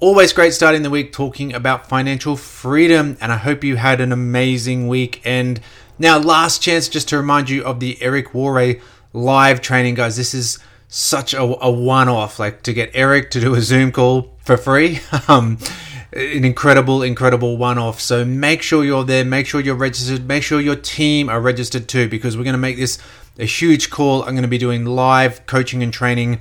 Always great starting the week talking about financial freedom, and I hope you had an amazing weekend. Now, last chance just to remind you of the Eric Worre live training, guys. This is such a, a one off, like to get Eric to do a Zoom call for free. um, an incredible, incredible one off. So make sure you're there, make sure you're registered, make sure your team are registered too, because we're going to make this a huge call. I'm going to be doing live coaching and training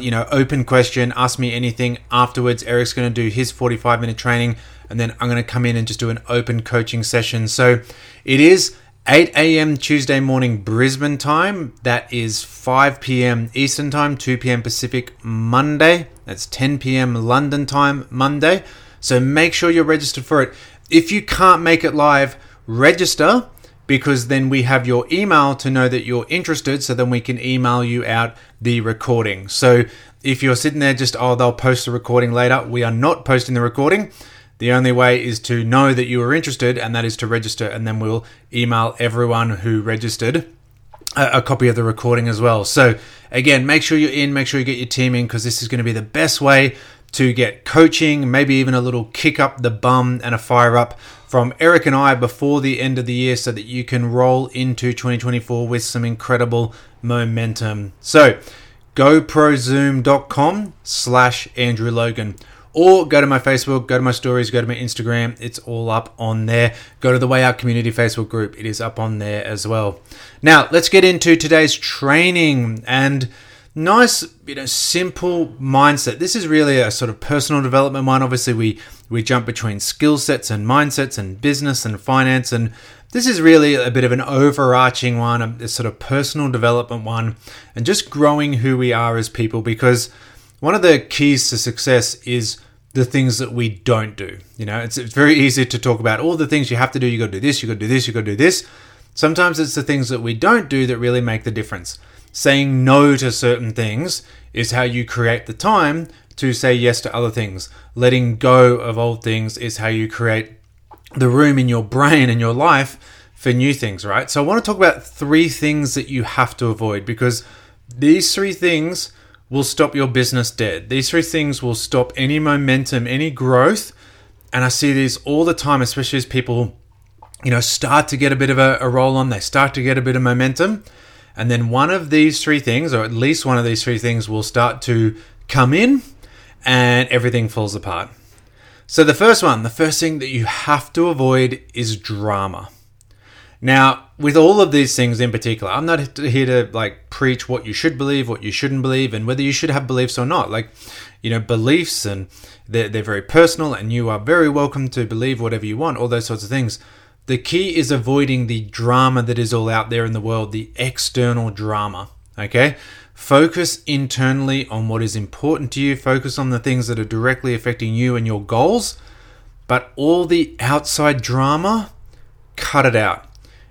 you know, open question, ask me anything afterwards. Eric's going to do his 45 minute training, and then I'm going to come in and just do an open coaching session. So it is 8 a.m. Tuesday morning Brisbane time. That is 5 p.m. Eastern time, 2 p.m. Pacific Monday. That's 10 p.m. London time Monday. So make sure you're registered for it. If you can't make it live, register because then we have your email to know that you're interested so then we can email you out the recording. So if you're sitting there just, oh, they'll post the recording later, we are not posting the recording. The only way is to know that you are interested, and that is to register, and then we'll email everyone who registered a, copy of the recording as well. So, again, make sure you're in, make sure you get your team in, because this is going to be the best way to get coaching, maybe even a little kick up the bum and a fire up from Eric and I before the end of the year so that you can roll into 2024 with some incredible momentum. So, goprozoom.com slash Andrew Logan. Or go to my Facebook, go to my stories, go to my Instagram. It's all up on there. Go to the Way Out Community Facebook group. It is up on there as well. Now, let's get into today's training and nice, you know, simple mindset. This is really a sort of personal development one. Obviously, we we jump between skill sets and mindsets and business and finance, and this is really a bit of an overarching one, a, sort of personal development one, and just growing who we are as people. Because one of the keys to success is the things that we don't do. You know, it's, it's very easy to talk about all the things you have to do. You got to do this. You got to do this. You got to do this. Sometimes it's the things that we don't do that really make the difference saying no to certain things is how you create the time to say yes to other things. Letting go of old things is how you create the room in your brain and your life for new things, right? So I want to talk about three things that you have to avoid because these three things will stop your business dead. These three things will stop any momentum, any growth. And I see these all the time, especially as people, you know, start to get a bit of a, a roll on, they start to get a bit of momentum and then one of these three things, or at least one of these three things, will start to come in and everything falls apart. So, the first one, the first thing that you have to avoid is drama. Now, with all of these things in particular, I'm not here to like preach what you should believe, what you shouldn't believe, and whether you should have beliefs or not. Like, you know, beliefs and they're, they're very personal, and you are very welcome to believe whatever you want, all those sorts of things. The key is avoiding the drama that is all out there in the world, the external drama. Okay? Focus internally on what is important to you, focus on the things that are directly affecting you and your goals, but all the outside drama, cut it out.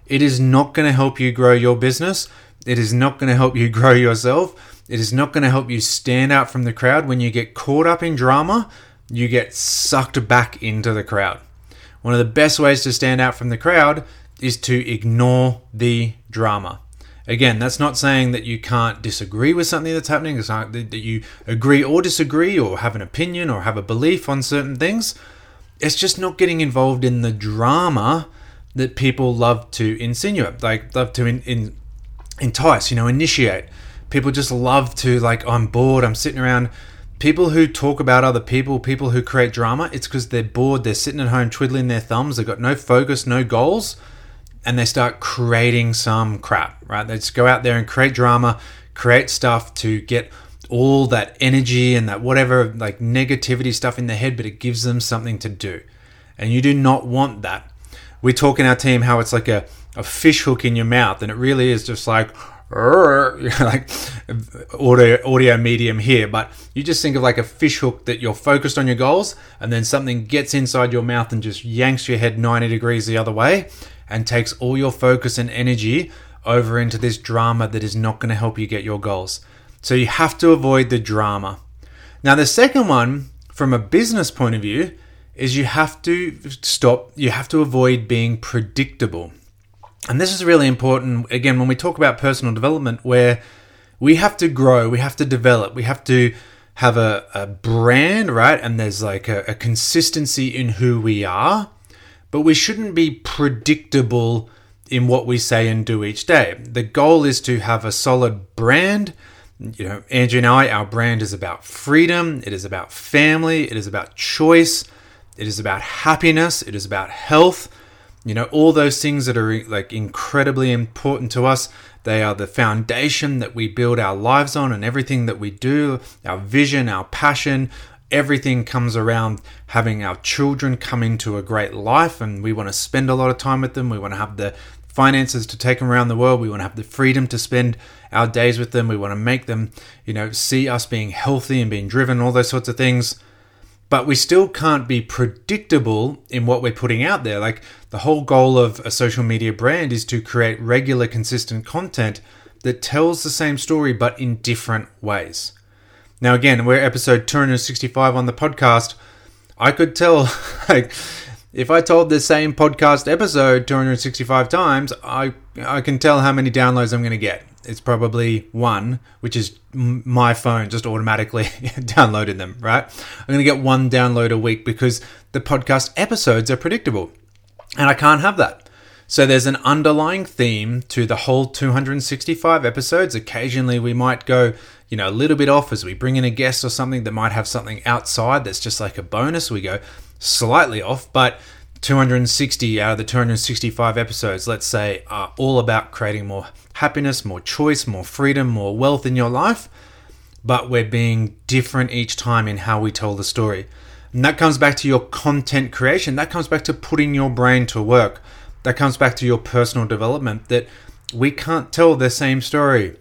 It is not going to help you grow your business. It is not going to help you grow yourself. It is not going to help you stand out from the crowd. When you get caught up in drama, you get sucked back into the crowd. One of the best ways to stand out from the crowd is to ignore the drama. Again, that's not saying that you can't disagree with something that's happening. It's not that you agree or disagree or have an opinion or have a belief on certain things. It's just not getting involved in the drama that people love to insinuate, like love to in, in, entice, you know, initiate. People just love to like, I'm bored. I'm sitting around people who talk about other people, people who create drama, it's because they're bored, they're sitting at home twiddling their thumbs, they've got no focus, no goals, and they start creating some crap, right? They just go out there and create drama, create stuff to get all that energy and that whatever like negativity stuff in their head, but it gives them something to do. And you do not want that. We talk in our team how it's like a, a fish hook in your mouth, and it really is just like, like audio audio medium here, but you just think of like a fish hook that you're focused on your goals, and then something gets inside your mouth and just yanks your head 90 degrees the other way and takes all your focus and energy over into this drama that is not going to help you get your goals. So you have to avoid the drama. Now, the second one, from a business point of view, is you have to stop, you have to avoid being predictable. And this is really important, again, when we talk about personal development, where we have to grow, we have to develop, we have to have a, a brand, right? And there's like a, a consistency in who we are, but we shouldn't be predictable in what we say and do each day. The goal is to have a solid brand. You know, Angie and I, our brand is about freedom, it is about family, it is about choice, it is about happiness, it is about health you know, all those things that are like incredibly important to us, they are the foundation that we build our lives on and everything that we do, our vision, our passion, everything comes around having our children come into a great life and we want to spend a lot of time with them. We want to have the finances to take them around the world. We want to have the freedom to spend our days with them. We want to make them, you know, see us being healthy and being driven, all those sorts of things but we still can't be predictable in what we're putting out there. Like the whole goal of a social media brand is to create regular, consistent content that tells the same story but in different ways. Now, again, we're episode 265 on the podcast. I could tell, like, if I told the same podcast episode 265 times, I I can tell how many downloads I'm going to get it's probably one, which is my phone just automatically downloading them, right? I'm going to get one download a week because the podcast episodes are predictable. And I can't have that. So there's an underlying theme to the whole 265 episodes. Occasionally we might go, you know, a little bit off as we bring in a guest or something that might have something outside that's just like a bonus. We go slightly off, but 260 out of the 265 episodes, let's say, are all about creating more happiness, more choice, more freedom, more wealth in your life. But we're being different each time in how we tell the story. And that comes back to your content creation. That comes back to putting your brain to work. That comes back to your personal development that we can't tell the same story.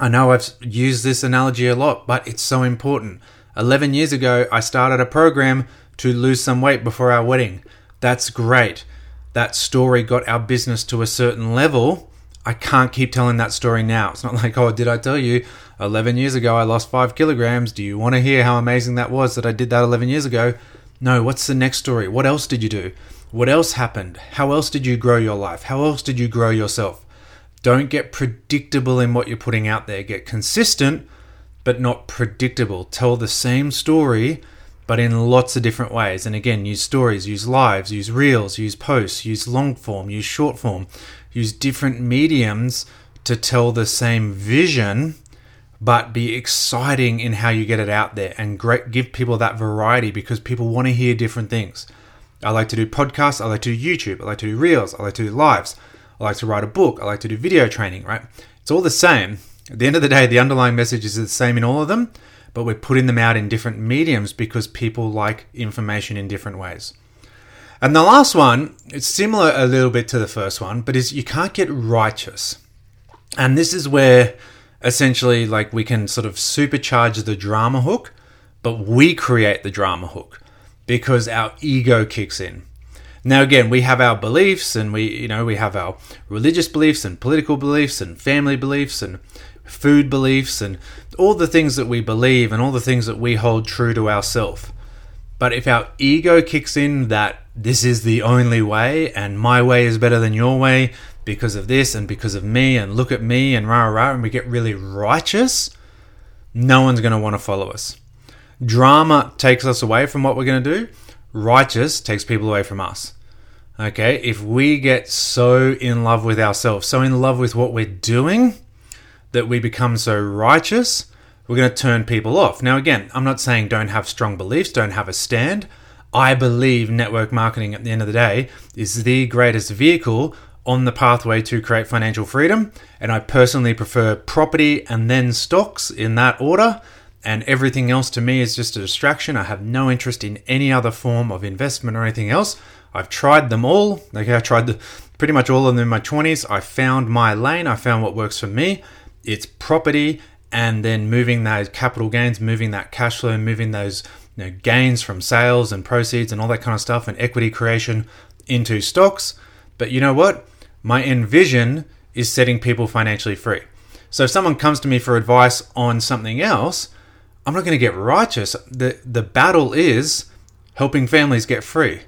I know I've used this analogy a lot, but it's so important. 11 years ago, I started a program to lose some weight before our wedding. That's great. That story got our business to a certain level. I can't keep telling that story now. It's not like, oh, did I tell you 11 years ago I lost five kilograms? Do you want to hear how amazing that was that I did that 11 years ago? No, what's the next story? What else did you do? What else happened? How else did you grow your life? How else did you grow yourself? Don't get predictable in what you're putting out there. Get consistent, but not predictable. Tell the same story but in lots of different ways. And again, use stories, use lives, use reels, use posts, use long form, use short form, use different mediums to tell the same vision, but be exciting in how you get it out there and great, give people that variety because people want to hear different things. I like to do podcasts, I like to do YouTube, I like to do reels, I like to do lives, I like to write a book, I like to do video training, right? It's all the same. At the end of the day, the underlying message is the same in all of them but we're putting them out in different mediums because people like information in different ways. And the last one, it's similar a little bit to the first one, but is you can't get righteous. And this is where essentially like we can sort of supercharge the drama hook, but we create the drama hook because our ego kicks in. Now again, we have our beliefs and we you know, we have our religious beliefs and political beliefs and family beliefs and food beliefs and all the things that we believe and all the things that we hold true to ourselves. But if our ego kicks in that this is the only way and my way is better than your way because of this and because of me and look at me and rah rah and we get really righteous, no one's going to want to follow us. Drama takes us away from what we're going to do. Righteous takes people away from us. Okay, if we get so in love with ourselves, so in love with what we're doing, that we become so righteous, we're going to turn people off. Now, again, I'm not saying don't have strong beliefs, don't have a stand. I believe network marketing at the end of the day is the greatest vehicle on the pathway to create financial freedom. And I personally prefer property and then stocks in that order. And everything else to me is just a distraction. I have no interest in any other form of investment or anything else. I've tried them all. Like I tried the pretty much all of them in my 20s. I found my lane, I found what works for me. It's property and then moving those capital gains, moving that cash flow, moving those you know, gains from sales and proceeds and all that kind of stuff and equity creation into stocks. But you know what? My envision is setting people financially free. So if someone comes to me for advice on something else, I'm not going to get righteous. The the battle is helping families get free.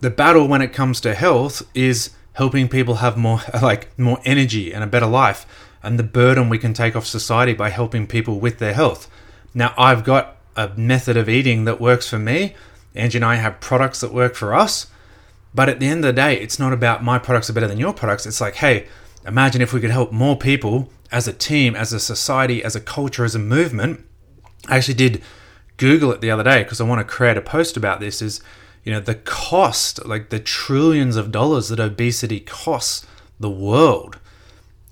The battle when it comes to health is helping people have more like more energy and a better life and the burden we can take off society by helping people with their health. Now I've got a method of eating that works for me. Angie and I have products that work for us. But at the end of the day, it's not about my products are better than your products. It's like, hey, imagine if we could help more people as a team, as a society, as a culture, as a movement. I actually did Google it the other day because I want to create a post about this. Is you know the cost, like the trillions of dollars that obesity costs the world.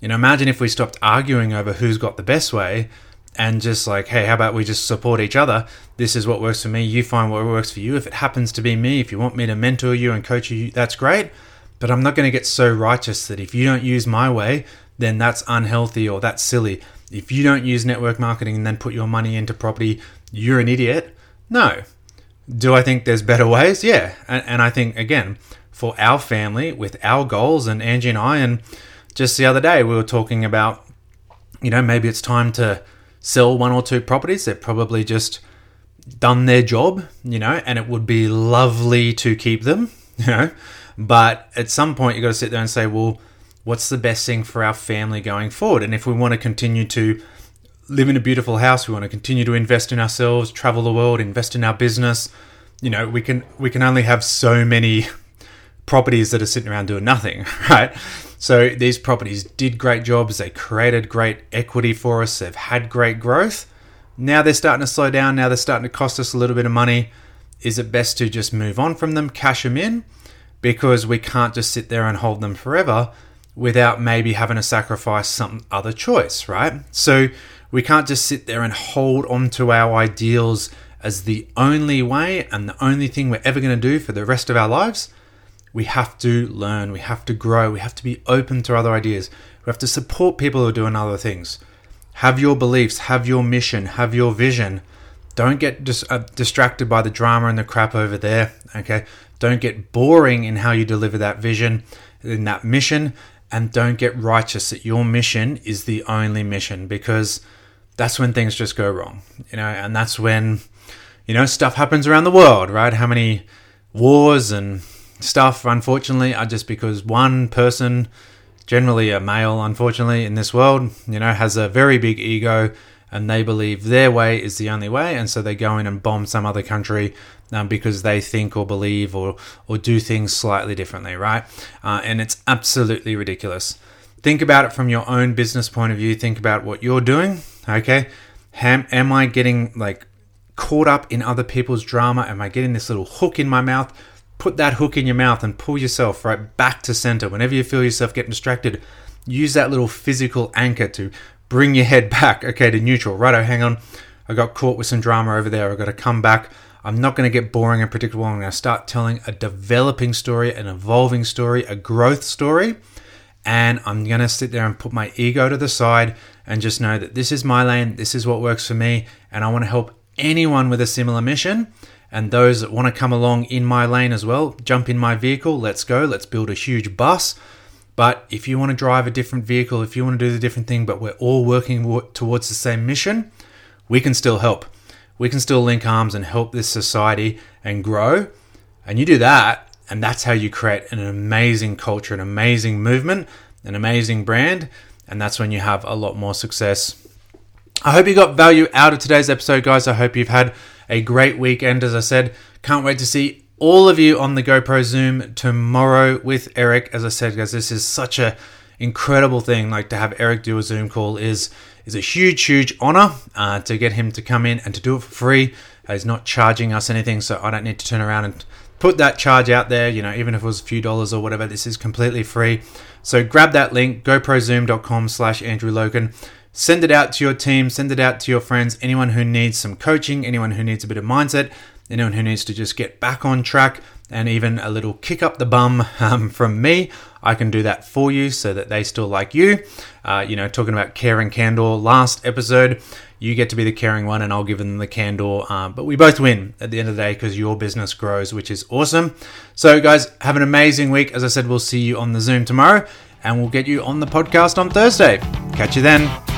You know, imagine if we stopped arguing over who's got the best way and just like, hey, how about we just support each other? This is what works for me. You find what works for you. If it happens to be me, if you want me to mentor you and coach you, that's great. But I'm not going to get so righteous that if you don't use my way, then that's unhealthy or that's silly. If you don't use network marketing and then put your money into property, you're an idiot. No. Do I think there's better ways? Yeah. And, and I think, again, for our family, with our goals, and Angie and I, and just the other day, we were talking about, you know, maybe it's time to sell one or two properties. They've probably just done their job, you know, and it would be lovely to keep them, you know. But at some point, you've got to sit there and say, well, what's the best thing for our family going forward? And if we want to continue to live in a beautiful house, we want to continue to invest in ourselves, travel the world, invest in our business, you know, we can we can only have so many properties that are sitting around doing nothing, right? So these properties did great jobs, they created great equity for us, they've had great growth. Now they're starting to slow down, now they're starting to cost us a little bit of money. Is it best to just move on from them, cash them in? Because we can't just sit there and hold them forever without maybe having to sacrifice some other choice, right? So we can't just sit there and hold on to our ideals as the only way and the only thing we're ever going to do for the rest of our lives we have to learn, we have to grow, we have to be open to other ideas, we have to support people who are doing other things. Have your beliefs, have your mission, have your vision. Don't get dis- uh, distracted by the drama and the crap over there, okay? Don't get boring in how you deliver that vision, in that mission, and don't get righteous that your mission is the only mission because that's when things just go wrong, you know, and that's when, you know, stuff happens around the world, right? How many wars and stuff, unfortunately, are just because one person, generally a male, unfortunately, in this world, you know, has a very big ego and they believe their way is the only way, and so they go in and bomb some other country um, because they think or believe or or do things slightly differently, right? Uh, and it's absolutely ridiculous. Think about it from your own business point of view. Think about what you're doing. Okay, am, am I getting like caught up in other people's drama? Am I getting this little hook in my mouth? Put that hook in your mouth and pull yourself right back to center. Whenever you feel yourself getting distracted, use that little physical anchor to bring your head back, okay, to neutral. Righto, hang on. I got caught with some drama over there. I've got to come back. I'm not going to get boring and predictable. I'm going to start telling a developing story, an evolving story, a growth story. And I'm going to sit there and put my ego to the side and just know that this is my lane, this is what works for me, and I want to help anyone with a similar mission and those that want to come along in my lane as well, jump in my vehicle, let's go, let's build a huge bus. But if you want to drive a different vehicle, if you want to do the different thing, but we're all working towards the same mission, we can still help. We can still link arms and help this society and grow. And you do that, and that's how you create an amazing culture, an amazing movement, an amazing brand, and that's when you have a lot more success. I hope you got value out of today's episode, guys. I hope you've had a great weekend. As I said, can't wait to see all of you on the GoPro Zoom tomorrow with Eric. As I said, guys, this is such a incredible thing. Like to have Eric do a Zoom call is is a huge, huge honor uh, to get him to come in and to do it for free. Uh, he's not charging us anything, so I don't need to turn around and put that charge out there. You know, even if it was a few dollars or whatever, this is completely free. So grab that link, goprozoom.com slash Andrew Logan. Send it out to your team, send it out to your friends, anyone who needs some coaching, anyone who needs a bit of mindset, anyone who needs to just get back on track, and even a little kick up the bum um, from me, I can do that for you so that they still like you. Uh, you know, talking about care and candor last episode, you get to be the caring one and I'll give them the candor. Um, but we both win at the end of the day because your business grows, which is awesome. So, guys, have an amazing week. As I said, we'll see you on the Zoom tomorrow and we'll get you on the podcast on Thursday. Catch you then.